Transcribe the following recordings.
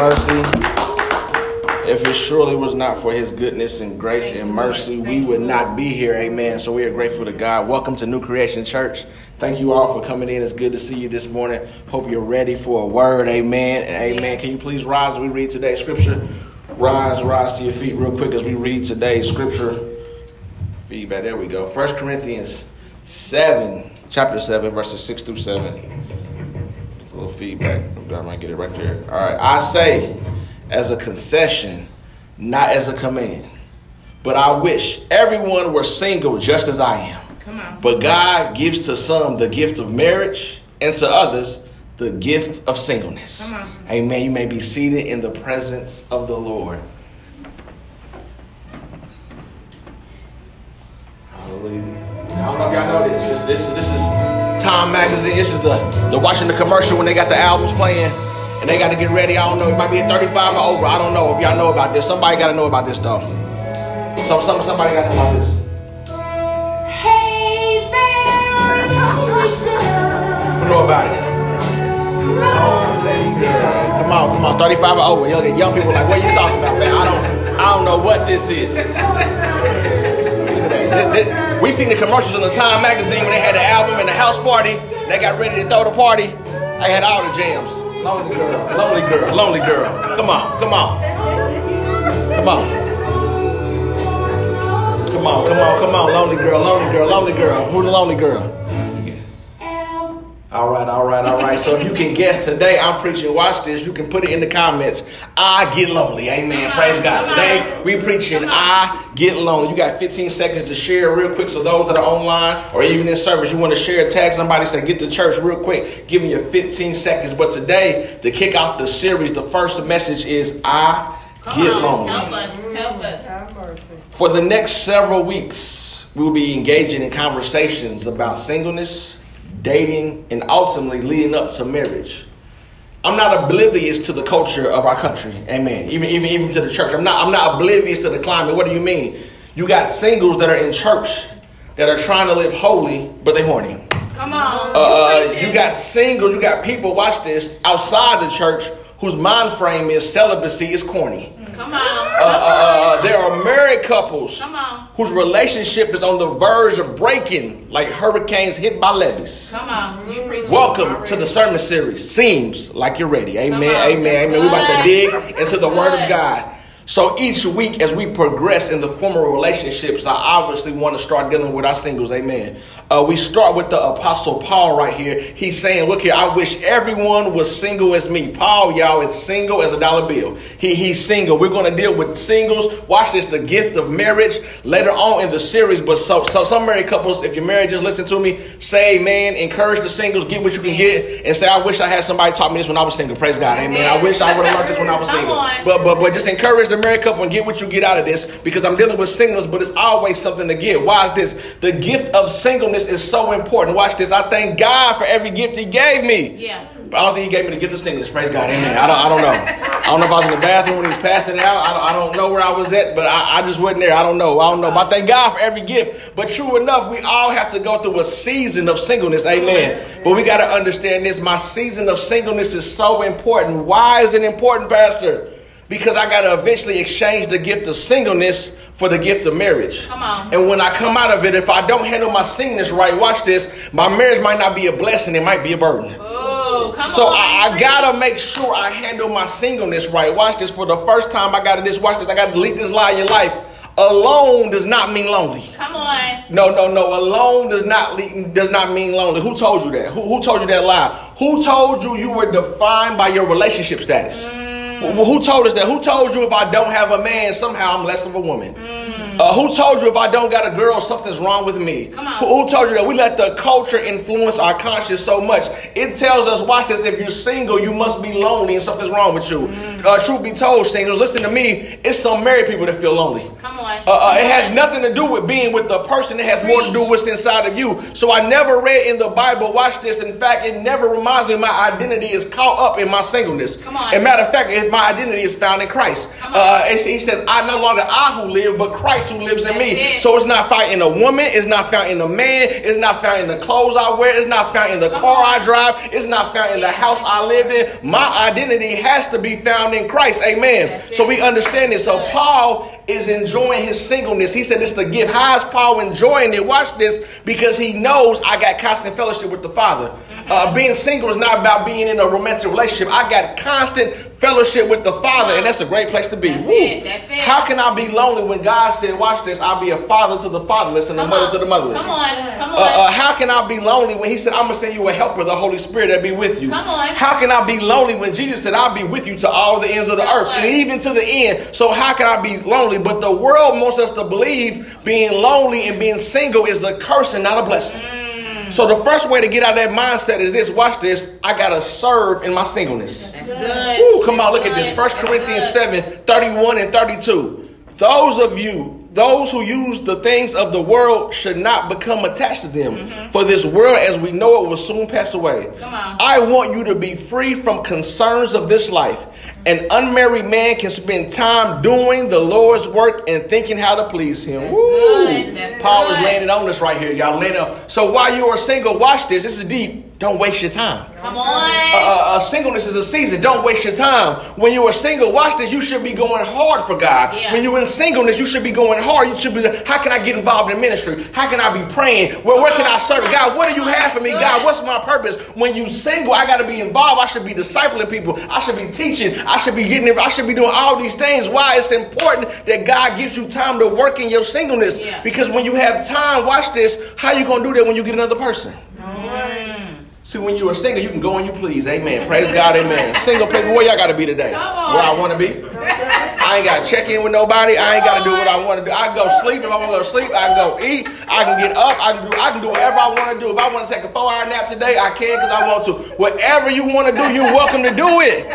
mercy. If it surely was not for his goodness and grace and mercy, we would not be here. Amen. So we are grateful to God. Welcome to New Creation Church. Thank you all for coming in. It's good to see you this morning. Hope you're ready for a word. Amen. Amen. Can you please rise as we read today's scripture? Rise, rise to your feet real quick as we read today's scripture. Feedback. There we go. First Corinthians 7, chapter 7, verses 6 through 7. Little feedback. I might get it right there. All right. I say, as a concession, not as a command. But I wish everyone were single just as I am. Come on. But God gives to some the gift of marriage and to others the gift of singleness. Come on. Amen. You may be seated in the presence of the Lord. Hallelujah. I don't know if y'all know this. This, this, this is Time Magazine. This is the, the watching the commercial when they got the albums playing and they got to get ready. I don't know. It might be a 35 or over. I don't know if y'all know about this. Somebody got to know about this though. Some, some, somebody got to know about this. Hey there, Who know about it? Come on, come on, 35 or over. Young, young people like, what are you talking about, man? I don't, I don't know what this is. Look at that. This, this, we seen the commercials in the Time magazine when they had the album and the house party. They got ready to throw the party. They had all the jams. Lonely girl, lonely girl, lonely girl. Come on, come on. Come on. Come on, come on, come on, lonely girl, lonely girl, lonely girl. Who the lonely girl? All right, all right, all right. So if you can guess today, I'm preaching. Watch this. You can put it in the comments. I get lonely. Amen. Praise God. Today we preaching. I get lonely. You got 15 seconds to share real quick. So those that are online or even in service, you want to share, tag somebody, say get to church real quick. Give me your 15 seconds. But today, to kick off the series, the first message is I Come get on, lonely. Help us. Help us. For the next several weeks, we will be engaging in conversations about singleness dating, and ultimately leading up to marriage. I'm not oblivious to the culture of our country. Amen. Even, even, even to the church. I'm not, I'm not oblivious to the climate. What do you mean? You got singles that are in church that are trying to live holy, but they horny. Come on. Uh, you got singles, you got people, watch this, outside the church whose mind frame is celibacy is corny. Come on. Uh, uh, uh, there are married couples whose relationship is on the verge of breaking, like hurricanes hit by levees. Come on. You Welcome to the sermon series. Seems like you're ready. Amen. Amen. Amen. We're about to dig into the Word of God. So each week, as we progress in the former relationships, I obviously want to start dealing with our singles. Amen. Uh, we start with the Apostle Paul right here. He's saying, Look here, I wish everyone was single as me. Paul, y'all, is single as a dollar bill. He, he's single. We're going to deal with singles. Watch this, the gift of marriage later on in the series. But so, so some married couples, if you're married, just listen to me. Say, man, encourage the singles, get what you can get, and say, I wish I had somebody taught me this when I was single. Praise God. Amen. I wish I would have learned this when I was single. But, but, but just encourage the married couple and get what you get out of this because I'm dealing with singles, but it's always something to give. Why is this? The gift of singleness is so important. Watch this. I thank God for every gift He gave me. Yeah. But I don't think He gave me the gift of singleness. Praise God. Amen. I don't, I don't know. I don't know if I was in the bathroom when He was passing it out. I don't, I don't know where I was at, but I, I just wasn't there. I don't know. I don't know. But I thank God for every gift. But true enough, we all have to go through a season of singleness. Amen. But we got to understand this. My season of singleness is so important. Why is it important, Pastor? Because I got to eventually exchange the gift of singleness for the gift of marriage. Come on. And when I come out of it, if I don't handle my singleness right, watch this, my marriage might not be a blessing, it might be a burden. Oh, come so on, I, I gotta make sure I handle my singleness right. Watch this. For the first time, I gotta this. Watch this. I gotta delete this lie in your life. Alone does not mean lonely. Come on. No, no, no. Alone does not does not mean lonely. Who told you that? Who, who told you that lie? Who told you you were defined by your relationship status? Mm. Well, who told us that? Who told you if I don't have a man, somehow I'm less of a woman? Mm. Uh, who told you if I don't got a girl, something's wrong with me? Come on. Who, who, told you that we let the culture influence our conscience so much? It tells us, watch this, if you're single, you must be lonely and something's wrong with you. Mm. Uh, truth be told, singles, listen to me, it's some married people that feel lonely. Come on. Uh, uh, it has nothing to do with being with the person, it has Preach. more to do with what's inside of you. So I never read in the Bible, watch this, in fact, it never reminds me my identity is caught up in my singleness. Come on. As matter of fact, if my identity is found in Christ. Uh, he says, I no longer I who live, but Christ who lives in me. So it's not found in a woman, it's not found in a man, it's not found in the clothes I wear, it's not found in the car I drive, it's not found in the house I lived in. My identity has to be found in Christ. Amen. So we understand this. So Paul is enjoying his singleness. He said this to give. How is Paul enjoying it? Watch this because he knows I got constant fellowship with the Father. Mm-hmm. Uh, being single is not about being in a romantic relationship. I got constant fellowship with the Father, and that's a great place to be. That's it. That's it. How can I be lonely when God said, "Watch this"? I'll be a father to the fatherless and a mother on. to the motherless. Come on. Come Uh, on. uh, how can I be lonely when he said, I'm going to send you a helper, the Holy Spirit that be with you? Come on. How can I be lonely when Jesus said, I'll be with you to all the ends of the Come earth on. and even to the end? So how can I be lonely? But the world wants us to believe being lonely and being single is a curse and not a blessing. Mm. So the first way to get out of that mindset is this. Watch this. I got to serve in my singleness. That's good. Woo, come on, look at this. First Corinthians good. 7, 31 and 32. Those of you, those who use the things of the world should not become attached to them. For this world as we know it will soon pass away. Mm-hmm. Come on. I want you to be free from concerns of this life. An unmarried man can spend time doing the Lord's work and thinking how to please him. Woo. good. Paul is landing on this right here, y'all. Landing on. So while you are single, watch this. This is deep. Don't waste your time. Come on. uh, uh, singleness is a season. Don't waste your time. When you are single, watch this. You should be going hard for God. Yeah. When you're in singleness, you should be going hard. You should be. How can I get involved in ministry? How can I be praying? Where, where can I serve God? What do you have for me, God? What's my purpose? When you single, I got to be involved. I should be discipling people. I should be teaching. I should be getting. I should be doing all these things. Why? It's important that God gives you time to work in your singleness. Yeah. Because when you have time, watch this. How you gonna do that when you get another person? Mm. See, when you are single, you can go when you please. Amen. Praise God. Amen. Single people, where y'all got to be today? Where I want to be. I ain't got to check in with nobody. I ain't got to do what I want to do. I can go sleep if I want to go sleep. I can go eat. I can get up. I can do. I can do whatever I want to do. If I want to take a four-hour nap today, I can because I want to. Whatever you want to do, you're welcome to do it.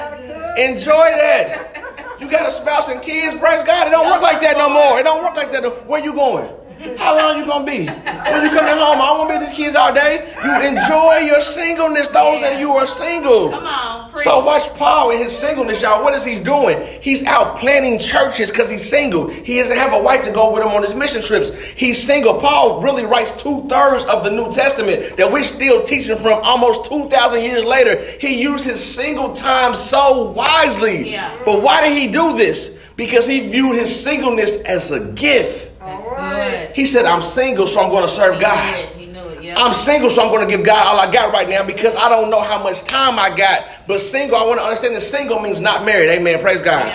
Enjoy that. You got a spouse and kids. Praise God. It don't work like that no more. It don't work like that. no- Where you going? How long you gonna be? When you coming home, I won't be with these kids all day. You enjoy your singleness, those that you are single. Come on. Preach. So watch Paul in his singleness, y'all. What is he doing? He's out planning churches because he's single. He doesn't have a wife to go with him on his mission trips. He's single. Paul really writes two thirds of the New Testament that we're still teaching from almost 2,000 years later. He used his single time so wisely. Yeah. But why did he do this? Because he viewed his singleness as a gift. That's good. He said, I'm single, so I'm going to serve God. I'm single, so I'm going to give God all I got right now because I don't know how much time I got. But single, I want to understand that single means not married. Amen. Praise God.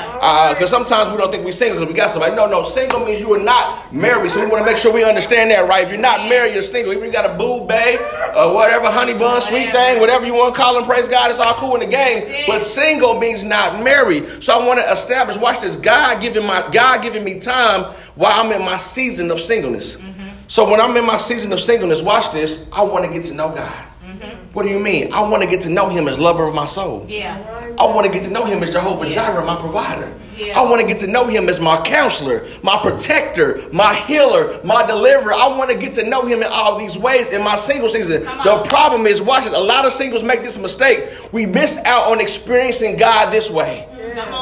Because uh, sometimes we don't think we're single because we got somebody. No, no. Single means you are not married. So we want to make sure we understand that, right? If you're not married, you're single. If you got a boo babe or whatever, honey bun, oh, sweet Whatever. thing, whatever you want to call them, praise God, it's all cool in the game. But single means not married. So I want to establish, watch this, God giving my God giving me time while I'm in my season of singleness. Mm-hmm. So when I'm in my season of singleness, watch this, I want to get to know God. Mm-hmm. What do you mean? I want to get to know him as lover of my soul. Yeah. I want to get to know him as Jehovah Yeah. Jireh, my provider. Yeah. I want to get to know him as my counselor, my protector, my healer, my deliverer. I want to get to know him in all these ways in my single season. The problem is, watch it, a lot of singles make this mistake. We miss out on experiencing God this way.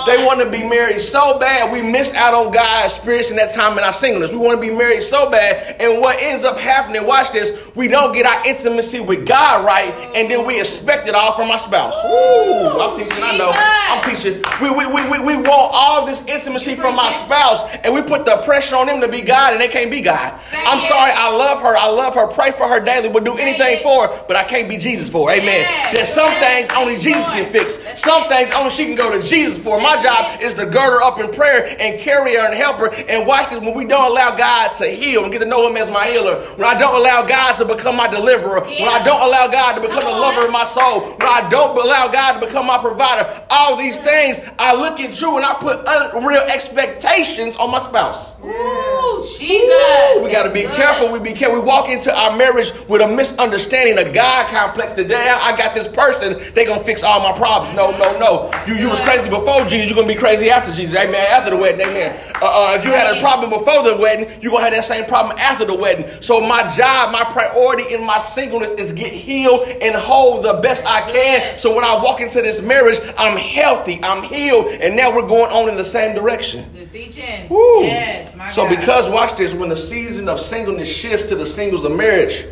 They want to be married so bad, we miss out on God experiencing that time in our singleness. We want to be married so bad, and what ends up happening, watch this, we don't get our intimacy with God right, and then we expect it all from our spouse. Ooh, I'm teaching, I know. I'm teaching. We, we, we, we, we want all this intimacy from our spouse, and we put the pressure on them to be God, and they can't be God. I'm sorry, I love her, I love her, pray for her daily, would do anything for her, but I can't be Jesus for her. Amen. There's some things only Jesus can fix. Some things only she can go to Jesus for. My job is to gird her up in prayer and carry her and help her. And watch this when we don't allow God to heal and get to know Him as my healer. When I don't allow God to become my deliverer. When I don't allow God to become the lover of my soul. When I don't allow God to become my provider. All these things, I look at you and I put unreal expectations on my spouse. Ooh, Jesus. We got to be That's careful. We be careful. We walk into our marriage with a misunderstanding, a God complex. Today, I got this person. They gonna fix all my problems. No, no, no. You you was crazy before Jesus. You're gonna be crazy after Jesus. Amen. After the wedding. Amen. Uh, uh, if you had a problem before the wedding, you're gonna have that same problem after the wedding. So my job, my priority in my singleness is get healed and whole the best I can. So when I walk into this marriage, I'm healthy. I'm healed, and now we're going on in the same direction. Good teaching. Woo. Yes, my so God. because Because watch this, when the season of singleness shifts to the singles of marriage,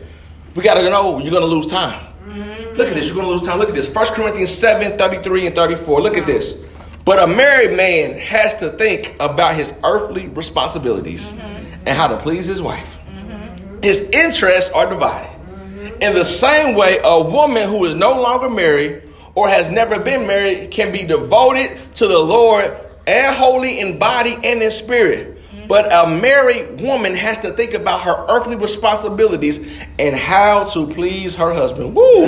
we gotta know you're gonna lose time. Mm-hmm. Look at this, you're gonna lose time. Look at this. 1 Corinthians 7, 33 and 34. Look at this. But a married man has to think about his earthly responsibilities mm-hmm. and how to please his wife. Mm-hmm. His interests are divided. In the same way, a woman who is no longer married or has never been married can be devoted to the Lord and holy in body and in spirit. But a married woman has to think about her earthly responsibilities and how to please her husband. Woo!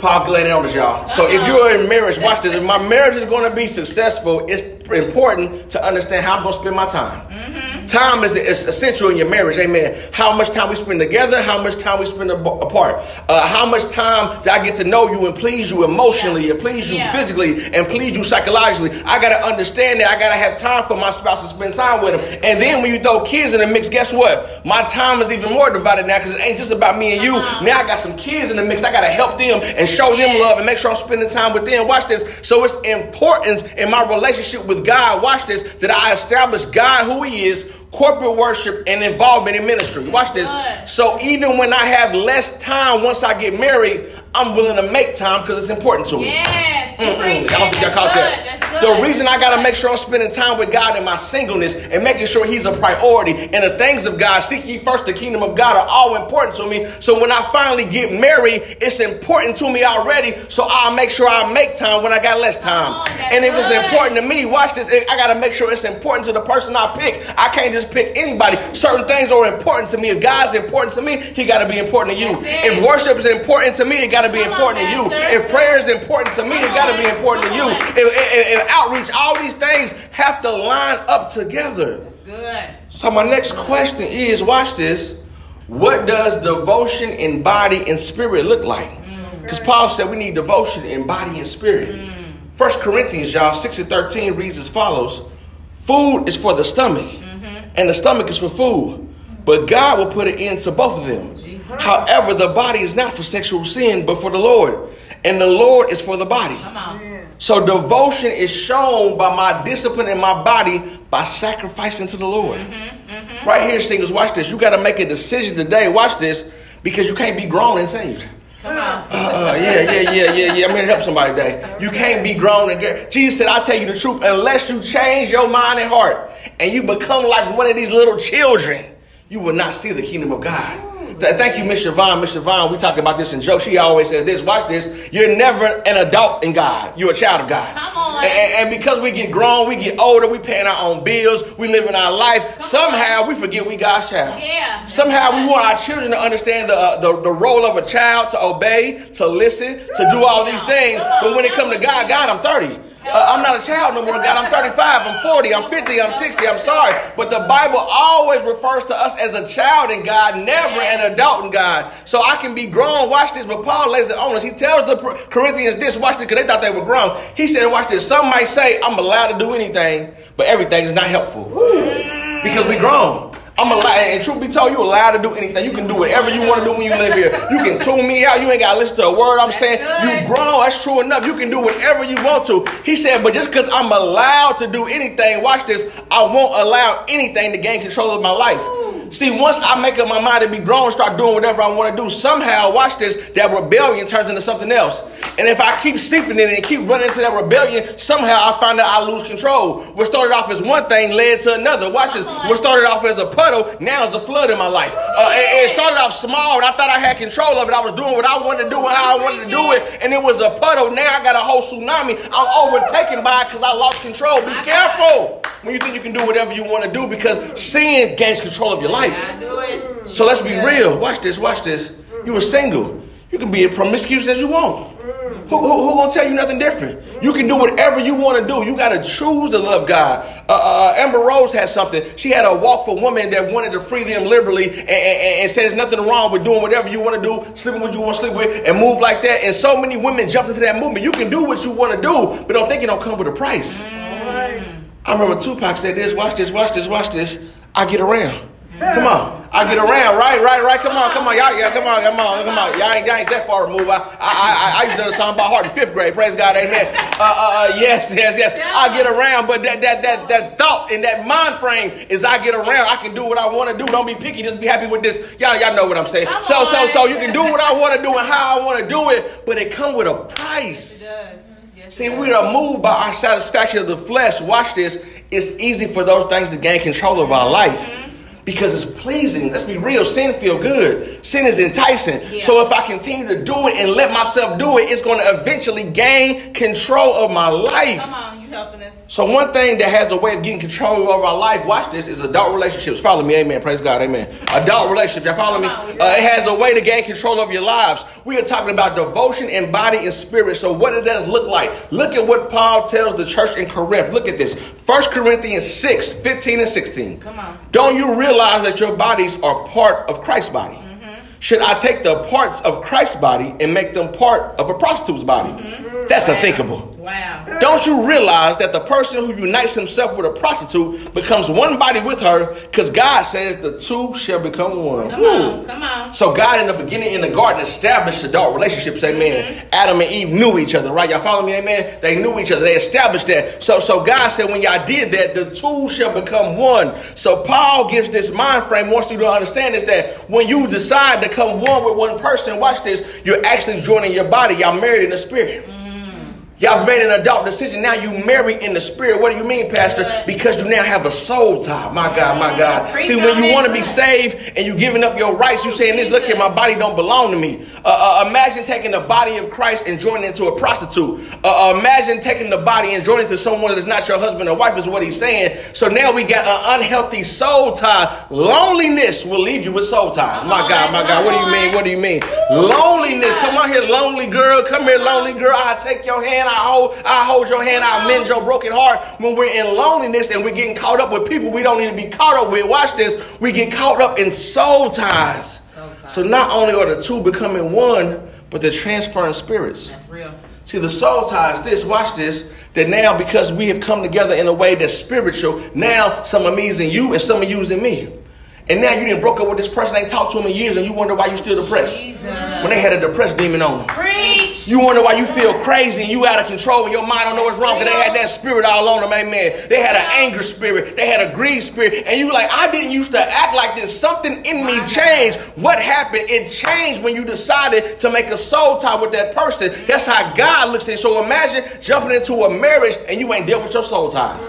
Paul Glenn Elders, y'all. So if you're in marriage, watch this. If my marriage is going to be successful, it's important to understand how I'm going to spend my time. Time is, is essential in your marriage, amen. How much time we spend together, how much time we spend ap- apart. Uh, how much time do I get to know you and please you emotionally, and please you Yeah. physically, and please you psychologically. I got to understand that I got to have time for my spouse to spend time with them. And then when you throw kids in the mix, guess what? My time is even more divided now because it ain't just about me and you. On. Now I got some kids in the mix. I got to help them and show them love and make sure I'm spending time with them. Watch this. So it's important in my relationship with God, watch this, that I establish God who He is, corporate worship, and involvement in ministry. Watch this. So even when I have less time once I get married, I'm willing to make time because it's important to me. Yes. I don't think y'all caught that. The reason I gotta make sure I'm spending time with God in my singleness and making sure He's a priority and the things of God, seek ye first the kingdom of God, are all important to me. So when I finally get married, it's important to me already. So I'll make sure I make time when I got less time. that's and if it's important to me, watch this. I gotta make sure it's important to the person I pick. I can't just pick anybody. Certain things are important to me. If God's important to me, He gotta be important to you. If worship is important to me, it gotta be Come on, important to you. If prayer is important to me, it gotta be important to you. Come. If, if- if outreach, all these things have to line up together. That's good. So my next question is, watch this. What does devotion in body and spirit look like? Mm. Because Paul said we need devotion in body and spirit. Mm. First Corinthians, y'all, 6 and 13 reads as follows. Food is for the stomach, mm. And the stomach is for food. But God will put an end to both of them. However, the body is not for sexual sin, but for the Lord. And the Lord is for the body. Come. So devotion is shown by my discipline in my body by sacrificing to the Lord. Mm-hmm, mm-hmm. Right here, singers, watch this. You got to make a decision today. Watch this because you can't be grown and saved. Come on. Uh, yeah, yeah, yeah, yeah, yeah. I'm here to help somebody today. You can't be grown and get. Jesus said, "I tell you the truth. Unless you change your mind and heart, and you become like one of these little children, you will not see the kingdom of God." Th- Thank you, Miss Siobhan. Miss Siobhan, we talk about this in Joe. She always says this. Watch this. You're never an adult in God. You're a child of God. Come on. And, and- because we get grown, we get older, we paying our own bills, we living our life. Somehow we forget we God's child. Yeah. Somehow we want our children to understand the, uh, the, the role of a child to obey, to listen, to do all these things. But when it comes to God, God, I'm 30. Uh, I'm not a child no more. God, I'm 35, I'm 40, I'm 50, I'm 60. I'm sorry. But the Bible always refers to us as a child in God, never an adult in God. So I can be grown. Watch this. But Paul lays it on us. He tells the Corinthians this. Watch this because they thought they were grown. He said, watch this. Some might say, I'm allowed to do anything, but everything is not helpful. Because we grown. I'm allowed, and truth be told, you're allowed to do anything. You can do whatever you want to do when you live here. You can tune me out. You ain't got to listen to a word I'm saying. You grown. That's true enough. You can do whatever you want to. He said, but just because I'm allowed to do anything, watch this, I won't allow anything to gain control of my life. See, once I make up my mind to be grown, start doing whatever I want to do, somehow, watch this, that rebellion turns into something else. And if I keep sleeping in it and keep running into that rebellion, somehow I find out I lose control. What started off as one thing led to another. Watch this. What started off as a puddle, now is a flood in my life. Uh, it, it started off small, and I thought I had control of it. I was doing what I wanted to do and how I wanted to do it, and it was a puddle. Now I got a whole tsunami. I'm overtaken by it because I lost control. Be careful when you think you can do whatever you want to do because sin gains control of your life. I do it. So let's be real. Watch this. Watch this. You were single. You can be as promiscuous as you want. Who, who, who gonna tell you nothing different? You can do whatever you want to do. You gotta choose to love God. Uh, uh, Amber Rose had something. She had a walk for women that wanted to free them liberally, and, and, and says nothing wrong with doing whatever you want to do, sleeping with you want to sleep with, and move like that. And so many women jumped into that movement. You can do what you want to do, but don't think it don't come with a price. I remember Tupac said this. Watch this. Watch this. Watch this. I get around. Come on. I get around, right, right, right. Come on, come on, y'all, yeah, come on, come on, come on. Y'all ain't, y'all ain't that far removed. I, I, I, I used to know the song by heart in fifth grade. Praise God, amen. Uh, uh, uh, yes, yes, yes. I get around, but that, that, that, that thought and that mind frame is I get around. I can do what I want to do. Don't be picky. Just be happy with this. Y'all, y'all know what I'm saying. So, so, so you can do what I want to do and how I want to do it, but it come with a price. It does. Yes, See, we are moved by our satisfaction of the flesh. Watch this. It's easy for those things to gain control of our life because it's pleasing. Let's be real. Sin feel good. Sin is enticing. Yeah. So if I continue to do it and let myself do it, it's going to eventually gain control of my life. Come on, you helping us. So one thing that has a way of getting control over our life, watch this, is adult relationships. Follow me, amen. Praise God, amen. Adult relationships, y'all follow me? Come on, we Uh, it has a way to gain control of your lives. We are talking about devotion in body and spirit. So what it does look like? Look at what Paul tells the church in Corinth. Look at this. 1 Corinthians 6, 15 and 16. Come on. Don't you realize that your bodies are part of Christ's body? Mm-hmm. Should I take the parts of Christ's body and make them part of a prostitute's body? That's Wow. unthinkable. Wow. Don't you realize that the person who unites himself with a prostitute becomes one body with her because God says the two shall become one? Come Ooh. on. Come on. So God in the beginning in the garden established adult relationships, amen. Mm-hmm. Adam and Eve knew each other, right? Y'all follow me, amen? They knew each other. They established that. So so God said when y'all did that, the two shall become one. So Paul gives this mind frame, wants you to understand is that when you decide to come one with one person, watch this, you're actually joining your body. Y'all married in the spirit. Mm-hmm. Y'all made an adult decision. Now you marry in the spirit. What do you mean, Pastor? Because you now have a soul tie. My God, my God. See, when you want to be saved and you giving up your rights, you saying this, look here, my body don't belong to me. Uh, uh, imagine taking the body of Christ and joining into a prostitute. Uh, uh, imagine taking the body and joining to someone that's not your husband or wife is what he's saying. So now we got an unhealthy soul tie. Loneliness will leave you with soul ties. My God, my God. What do you mean? What do you mean? Loneliness. Come on here, lonely girl. Come here, lonely girl. I take your hand. I hold. I hold your hand. I mend your broken heart. When we're in loneliness and we're getting caught up with people we don't need to be caught up with. Watch this. We get caught up in soul ties. Soul ties. So not only are the two becoming one, but they're transferring spirits. That's real. See, the soul ties this, watch this, that now because we have come together in a way that's spiritual, now some of me is in you and some of you is in me. And now you didn't broke up with this person, ain't talked to him in years, and you wonder why you still depressed. Jesus. When they had a depressed demon on them. Preach. You wonder why you feel crazy and you out of control and your mind don't know what's wrong because they had that spirit all on them, amen. They had an anger spirit, they had a greed spirit, and you like, I didn't used to act like this. Something in me changed. What happened? It changed when you decided to make a soul tie with that person. That's how God looks at it. So imagine jumping into a marriage and you ain't dealt with your soul ties.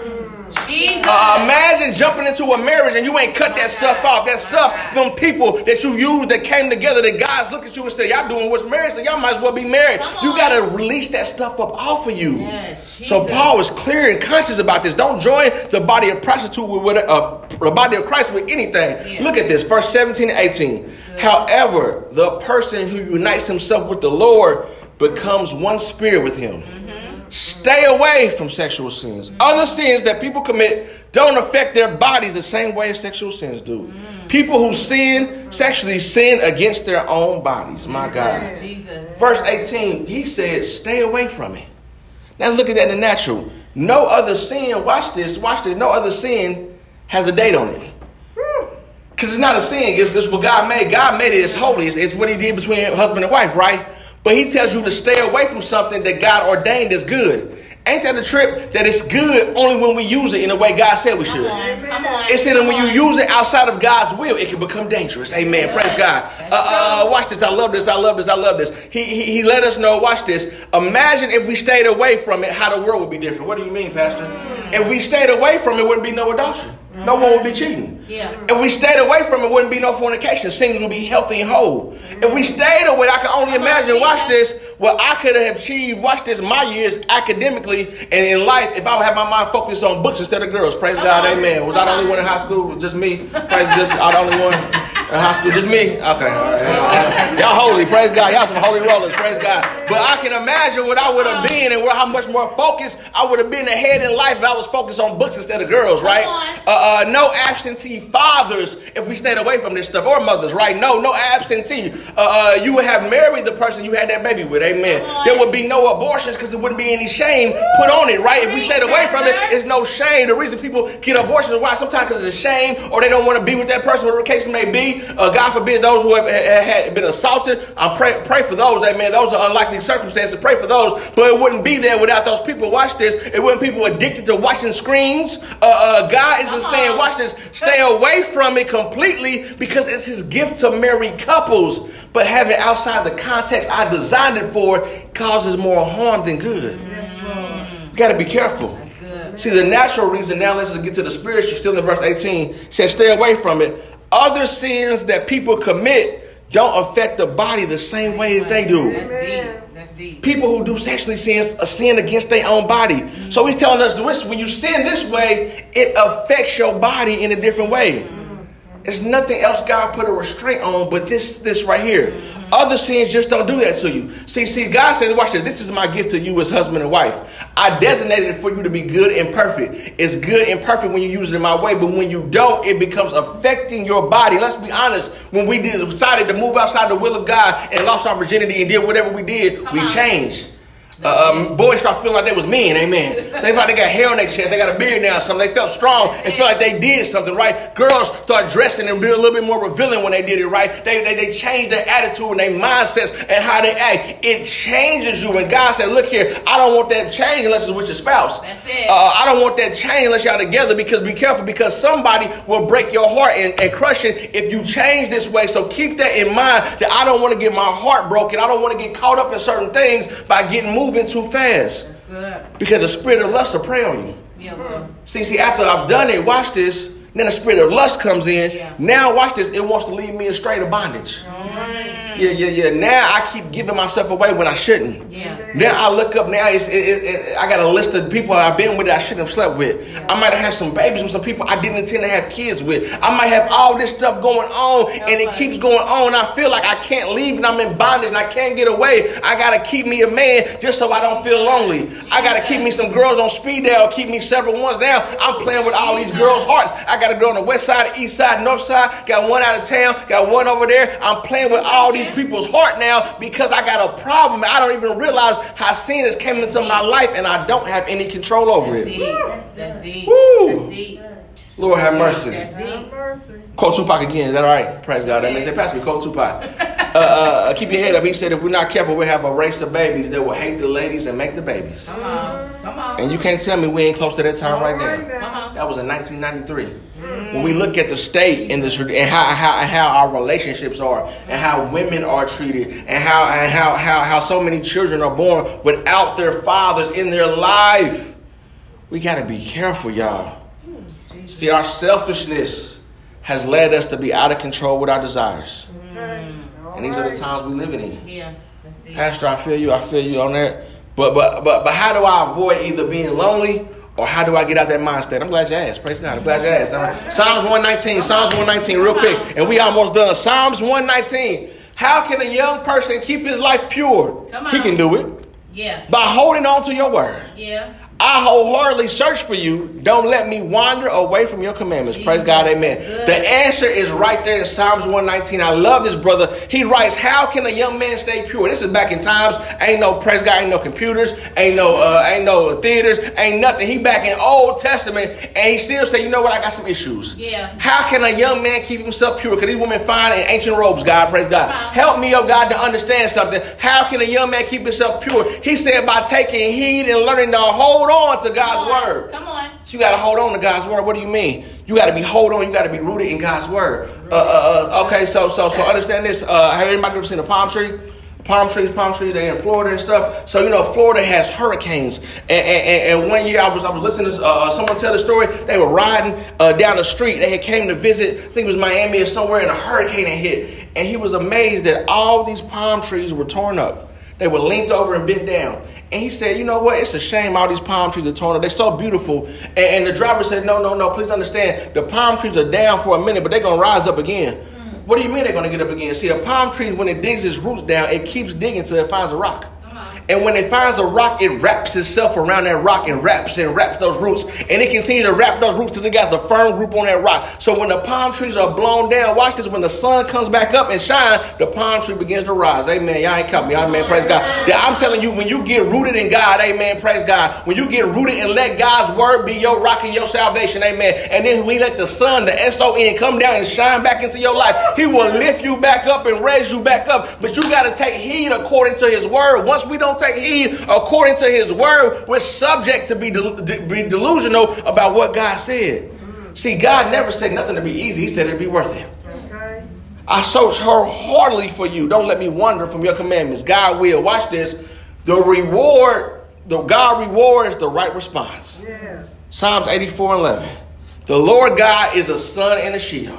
Uh, imagine jumping into a marriage and you ain't cut that stuff off. That stuff, them people that you used that came together, that guys look at you and say, Y'all doing what's married, so y'all might as well be married. You gotta release that stuff up off of you. Yes, so Paul is clear and conscious about this. Don't join the body of prostitute with, with uh, the body of Christ with anything. Yeah. Look at this, verse 17 and 18. However, the person who unites himself with the Lord becomes one spirit with him. Stay away from sexual sins. Other sins that people commit don't affect their bodies the same way sexual sins do. People who sin sexually sin against their own bodies. My God. Jesus. Verse 18, he said, Stay away from it. Now look at that in the natural. No other sin, watch this, watch this, no other sin has a date on it. Because it's not a sin, it's, it's what God made. God made it, it's holy, it's, it's what he did between husband and wife, right? But he tells you to stay away from something that God ordained as good. Ain't that a trip? That it's good only when we use it in the way God said we Come should. on. Come on. It said that when you use it outside of God's will, it can become dangerous. Amen. Praise God. Uh, uh, watch this. I love this. I love this. I love this. He, he, he let us know. Watch this. Imagine if we stayed away from it, how the world would be different. What do you mean, Pastor? If we stayed away from it, wouldn't be no adultery. No one would be cheating. Yeah. If we stayed away from it, wouldn't be no fornication. Things would be healthy and whole. If we stayed away, I can only imagine. Watch this. What I could have achieved. Watch this. My years academically and in life, if I would have my mind focused on books instead of girls. Praise Come God. on. Amen. Was I the only on. one in high school? Just me. Praise just I the only one. In high school, just me? Okay. All right. Y'all holy, praise God. Y'all some holy rollers, praise God. But I can imagine what I would have been and where how much more focused I would have been ahead in life if I was focused on books instead of girls, right? Uh, uh, no absentee fathers if we stayed away from this stuff, or mothers, right? No, no absentee. Uh, uh, you would have married the person you had that baby with, amen. There would be no abortions because there wouldn't be any shame put on it, right? If we stayed away from it, it's no shame. The reason people get abortions is why sometimes because it's a shame or they don't want to be with that person, whatever the case may be. Uh, God forbid those who have, have, been assaulted. I pray, pray for those, amen. Those are unlikely circumstances. Pray for those, but it wouldn't be there without those people. Watch this. It wouldn't people addicted to watching screens. Uh, uh, God isn't saying, watch this, stay away from it completely because it's His gift to married couples. But having outside the context I designed it for causes more harm than good. You got to be careful. See, the natural reason, now let's get to the spiritual, still in verse 18, says, stay away from it. Other sins that people commit don't affect the body the same way as they do. That's deep. That's deep. People who do sexually sins a uh, sin against their own body. So he's telling us this when you sin this way, it affects your body in a different way. There's nothing else God put a restraint on but this this right here. Mm-hmm. Other sins just don't do that to you. See, see, God said, watch this. This is my gift to you as husband and wife. I designated it for you to be good and perfect. It's good and perfect when you use it in my way, but when you don't, it becomes affecting your body. Let's be honest. When we decided to move outside the will of God and lost our virginity and did whatever we did, Come we on. changed. Uh, um, boys start feeling like they was men, amen. They felt like they got hair on their chest, they got a beard now, or something. They felt strong and felt like they did something, right? Girls start dressing and being a little bit more revealing when they did it, right? They, they, they change their attitude and their mindsets and how they act. It changes you. And God said, look here, I don't want that change unless it's with your spouse. That's it. Uh, I don't want that change unless y'all together because be careful because somebody will break your heart and, and crush it if you change this way. So keep that in mind that I don't want to get my heart broken. I don't want to get caught up in certain things by getting moving too fast That's good. because the spirit of lust will prey on you. Yeah, well. See, see, after I've done it, watch this. Then the spirit of lust comes in. Yeah. Now, watch this. It wants to lead me astray to bondage. Yeah, yeah, yeah. Now I keep giving myself away when I shouldn't. Yeah. Now I look up. Now it's, it, it, it- I got a list of people I've been with that I shouldn't have slept with. I might have had some babies with some people I didn't intend to have kids with. I might have all this stuff going on, and it keeps going on. I feel like I can't leave, and I'm in bondage, and I can't get away. I gotta keep me a man just so I don't feel lonely. I gotta keep me some girls on speed dial, keep me several ones now. I'm playing with all these girls' hearts. I gotta go on the west side, the east side, north side. Got one out of town, got one over there. I'm playing with all these people's heart now because I got a problem. I don't even realize how sin has came into my life, and I don't have any control over That's it. deep. That's deep. Woo. That's deep. Lord have mercy. That's deep. Quote Tupac again. Is that all right? Praise God. That means they passed me. Quote Tupac. Uh, uh, keep your head up. He said, if we're not careful, we'll have a race of babies that will hate the ladies and make the babies. Come on. Come on. And you can't tell me we ain't close to that time right now. Come on. That was in 1993. When we look at the state and the and how, how how our relationships are and how women are treated and how and how how how so many children are born without their fathers in their life, we got to be careful, y'all. See, our selfishness has led us to be out of control with our desires, and these are the times we living in. Yeah. Pastor, I feel you. I feel you on that. But but but but how do I avoid either being lonely or how do I get out that mind state? I'm glad you asked. Praise God. I'm glad you asked. Right. Psalms 119. Psalms 119, real quick, and we almost done. Psalms 119. How can a young person keep his life pure? He can do it Yeah. by holding on to your word. Yeah. I wholeheartedly search for you. Don't let me wander away from your commandments. Praise God, amen. good. The answer is right there in Psalms 119. I love this brother. He writes, How can a young man stay pure? This is back in times. Ain't no praise God, ain't no computers, ain't no uh, ain't no theaters, ain't nothing. He back in Old Testament and he still say, you know what, I got some issues. Yeah. How can a young man keep himself pure? Because these women fine in ancient robes, God, praise God. Help me, oh God, to understand something. How can a young man keep himself pure? He said by taking heed and learning to hold on to God's on. word. Come on. So you got to hold on to God's word. What do you mean? You got to be hold on. You got to be rooted in God's word. Uh, uh, uh, okay, so so so understand this. Uh, have anybody ever seen a palm tree? Palm trees, palm trees. They in Florida and stuff. So you know, Florida has hurricanes. And, and, and- and one year I was I was listening to uh, someone tell the story. They were riding uh, down the street. They had came to visit. I think it was Miami or somewhere, and a hurricane had hit. And he was amazed that all these palm trees were torn up. They were linked over and bent down. And he said, you know what? It's a shame all these palm trees are torn up. They're so beautiful. And, and the driver said, no, no, no, please understand. The palm trees are down for a minute, but they're going to rise up again. Mm. What do you mean they're going to get up again? See, a palm tree, when it digs its roots down, it keeps digging till it finds a rock. And when it finds a rock, it wraps itself around that rock and wraps and wraps those roots. And it continues to wrap those roots till it got the firm group on that rock. So when the palm trees are blown down, watch this, when the sun comes back up and shine, the palm tree begins to rise. Amen. Y'all ain't cut me. Amen. Praise God. Yeah, I'm telling you, when you get rooted in God, amen. Praise God. When you get rooted and let God's word be your rock and your salvation, amen. And then we let the sun, the S-O-N, come down and shine back into your life. He will lift you back up and raise you back up. But you got to take heed according to his word. Once we don't take heed according to his word, we're subject to be, del- de- be delusional about what God said. See, God never said nothing to be easy. He said it'd be worth it. Okay. I search her heartily for you. Don't let me wander from your commandments. God will. Watch this. The reward, the God rewards the right response. Yes. Psalms 84 11. The Lord God is a sun and a shield.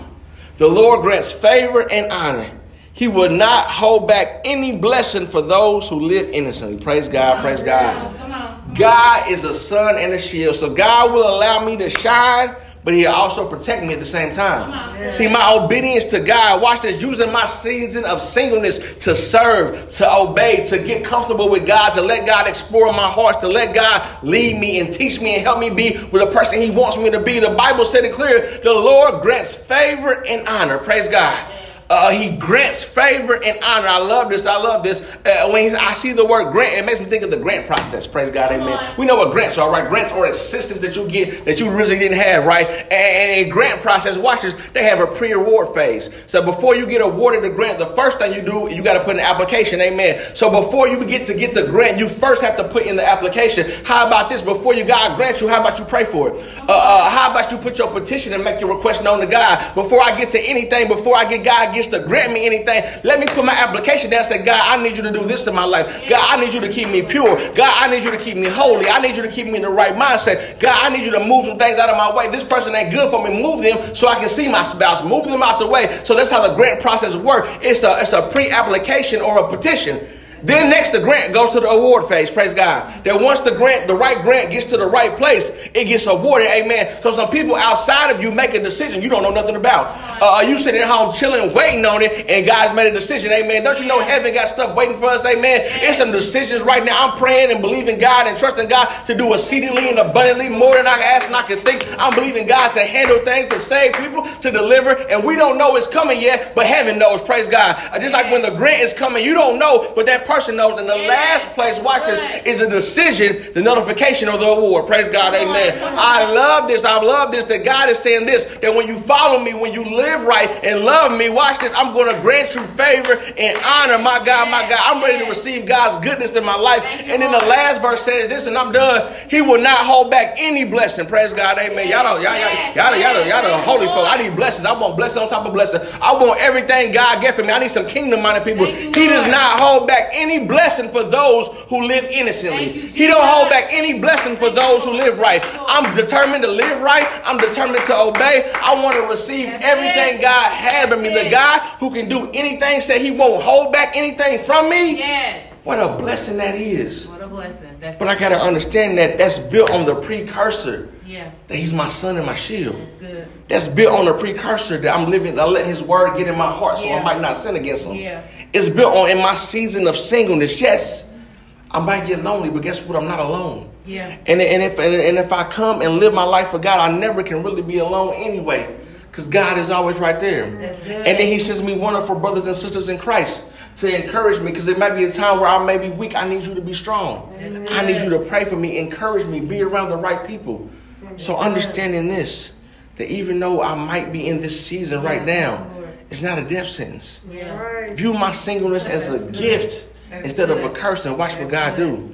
The Lord grants favor and honor. He will not hold back any blessing for those who live innocently. Praise God, praise God. God is a sun and a shield. So God will allow me to shine, but He'll also protect me at the same time. See, my obedience to God, watch this, using my season of singleness to serve, to obey, to get comfortable with God, to let God explore my heart, to let God lead me and teach me and help me be with the person He wants me to be. The Bible said it clear the Lord grants favor and honor. Praise God. Uh, he grants favor and honor. I love this. I love this. Uh, when he- I see the word grant, it makes me think of the grant process. Praise God, amen. We know what grants are, right? Grants are assistance that you get that you really didn't have, right? And, in grant process, watch this. They have a pre-award phase. So before you get awarded the grant, the first thing you do, you got to put in an application, amen. So before you get to get the grant, you first have to put in the application. How about this? Before you God grants you, how about you pray for it? Uh, uh, how about you put your petition and make your request known to God? Before I get to anything, before I get God gets to grant me anything, let me put my application down and say, God, I need you to do this in my life. God, I need you to keep me pure. God, I need you to keep me holy. I need you to keep me in the right mindset. God, I need you to move some things out of my way. This person ain't good for me. Move them so I can see my spouse. Move them out the way. So that's how the grant process works. It's a, it's a pre-application or a petition. Then next, the grant goes to the award phase. Praise God. That once the grant, the right grant gets to the right place, it gets awarded. Amen. So some people outside of you make a decision you don't know nothing about. Uh, you sitting at home chilling, waiting on it, and God's made a decision. Amen. Don't you know heaven got stuff waiting for us? Amen. It's some decisions right now. I'm praying and believing God and trusting God to do exceedingly and abundantly more than I can ask and I can think. I'm believing God to handle things, to save people, to deliver, and we don't know it's coming yet, but heaven knows. Praise God. Uh, Just like when the grant is coming, you don't know, but that person knows. In the last place, watch this, is the decision, the notification, or the award. Praise God. Amen. I love this. I love this. That God is saying this, that when you follow me, when you live right and love me, watch this, I'm going to grant you favor and honor. My God, my God. I'm ready to receive God's goodness in my life. And then the last verse says this, and I'm done. He will not hold back any blessing. Praise God. Amen. Y'all don't, y'all, y'all, y'all, y'all, y'all, y'all holy folk. I need blessings. I want blessing on top of blessing. I want everything God get for me. I need some kingdom minded people. He does not hold back any blessing for those who live innocently. He don't hold back any blessing for those who live right. I'm determined to live right. I'm determined to obey. I want to receive everything. God had for me. The. God who can do anything said he won't hold back anything from me. Yes. What a blessing that is. What a blessing. That's But I got to understand that that's built on the precursor yeah. that he's my son and my shield. That's good. That's built on the precursor that I'm living, I let his word get in my heart so I might not sin against him. Yeah. It's built on in my season of singleness. Yes, I might get lonely, but guess what? I'm not alone. Yeah. And, and if and, and if I come and live my life for God, I never can really be alone anyway. Because God is always right there. And then he sends me wonderful brothers and sisters in Christ to encourage me. Because it might be a time where I may be weak. I need you to be strong. I need you to pray for me, encourage me, be around the right people. So understanding this, that even though I might be in this season right now, it's not a death sentence. Yeah. Right. View my singleness as a gift That's instead of a curse and watch what God do.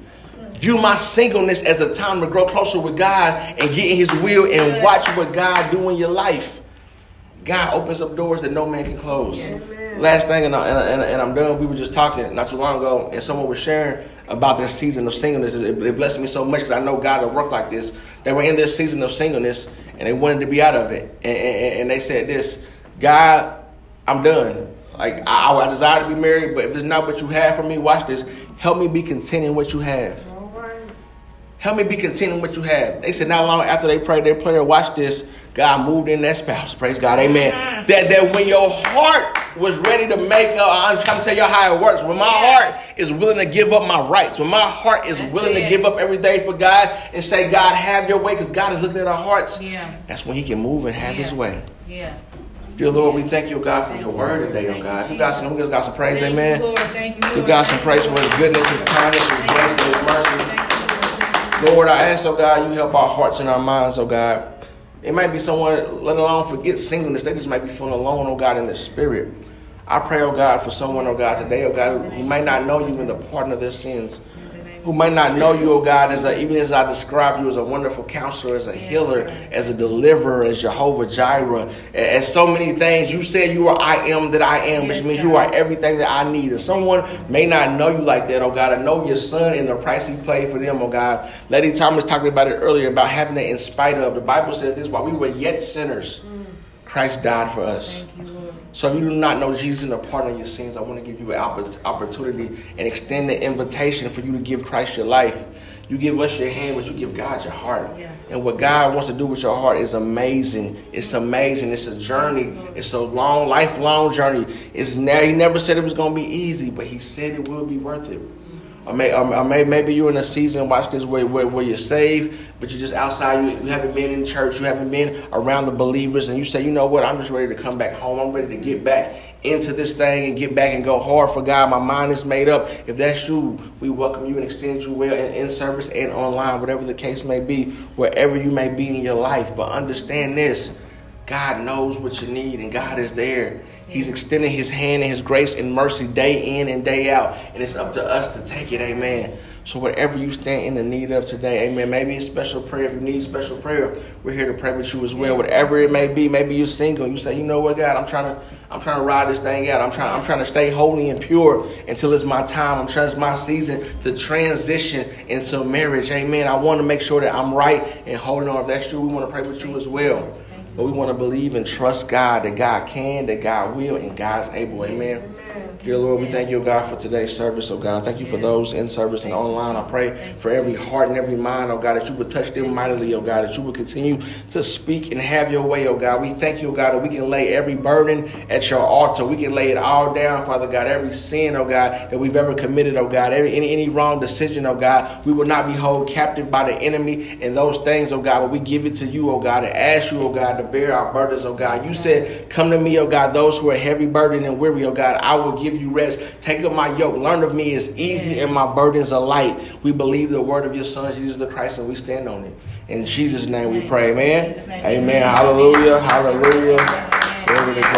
View my singleness as a time to grow closer with God and get in his will and watch what God do in your life. God opens up doors that no man can close. Last thing, and, I, and, and I'm done. We were just talking not too long ago, and someone was sharing about their season of singleness. It, it blessed me so much because I know God will work like this. They were in their season of singleness, and they wanted to be out of it. And, and, and they said this, God, I'm done. Like I, I desire to be married, but if it's not what you have for me, watch this. Help me be content in what you have. Help me be content in what you have. They said not long after they prayed their prayer, watch this. God moved in that spouse. Praise God. Amen. That that when your heart was ready to make up, I'm trying to tell you how it works. When my heart is willing to give up my rights, when my heart is That's willing to give up every day for God and say, God, have your way, because God is looking at our hearts. Yeah. That's when He can move and have His way. Yeah. Dear Lord, we thank you, God, for your word today, oh God. You got some, we just got some praise, Thank amen. You, Lord. Thank you, Lord. Give God some praise for His goodness, His kindness, His grace, and His mercy. You, Lord, I ask, oh God, you help our hearts and our minds, oh God. It might be someone, let alone forget singleness, they just might be feeling alone, oh God, in the spirit. I pray, oh God, for someone, oh God, today, oh God, who might not know you in the pardon of their sins, who might not know you, oh God, as a, even as I described you as a wonderful counselor, as a healer, as a deliverer, as Jehovah Jireh, as so many things. You said you are I am that I am, which means you are everything that I need. If someone may not know you like that, oh God, I know your son and the price he paid for them, oh God. Lady Thomas talked about it earlier about having it in spite of. The Bible says this while we were yet sinners, mm. Christ died for us. You. So if you do not know Jesus and the pardon of your sins, I want to give you an opportunity and extend the invitation for you to give Christ your life. You give us your hand, but you give God your heart. Yeah. And what God wants to do with your heart is amazing. It's amazing. It's a journey. It's a long, lifelong journey. It's ne- he never said it was going to be easy, but he said it will be worth it. Or, may, or, may, maybe you're in a season, watch this, where, where, where you're saved, but you're just outside. You, you haven't been in church. You haven't been around the believers. And you say, you know what? I'm just ready to come back home. I'm ready to get back into this thing and get back and go hard for God. My mind is made up. If that's you, we welcome you and extend you well in, in service and online, whatever the case may be, wherever you may be in your life. But understand this God knows what you need, and God is there. He's extending His hand and His grace and mercy day in and day out, and it's up to us to take it. Amen. So whatever you stand in the need of today, Amen. Maybe it's special prayer. If you need special prayer, we're here to pray with you as well. Whatever it may be, maybe you're single. You say, you know what, God, I'm trying to, I'm trying to ride this thing out. I'm trying, I'm trying to stay holy and pure until it's my time. I'm trying, it's my season to transition into marriage. Amen. I want to make sure that I'm right and holding on. If that's true, we want to pray with you as well. But we want to believe and trust God that God can, that God will, and God's able. Amen. Dear Lord, we thank you, God, for today's service, oh God. I thank you for those in service and online. I pray for every heart and every mind, oh God, that you would touch them mightily, oh God, that you would continue to speak and have your way, oh God. We thank you, oh God, that we can lay every burden at your altar. We can lay it all down, Father God, every sin, oh God, that we've ever committed, oh God, every, any, any wrong decision, oh God. We will not be held captive by the enemy and those things, oh God, but we give it to you, oh God, and ask you, oh God, to bear our burdens, oh God. You said, Come to me, oh God, those who are heavy burdened and weary, oh God, I will give you rest. Take up my yoke. Learn of me is easy and my burdens are light. We believe the word of your son, Jesus the Christ, and we stand on it. In Jesus' name we pray, amen. Name. Amen. Hallelujah. Hallelujah. Glory to God.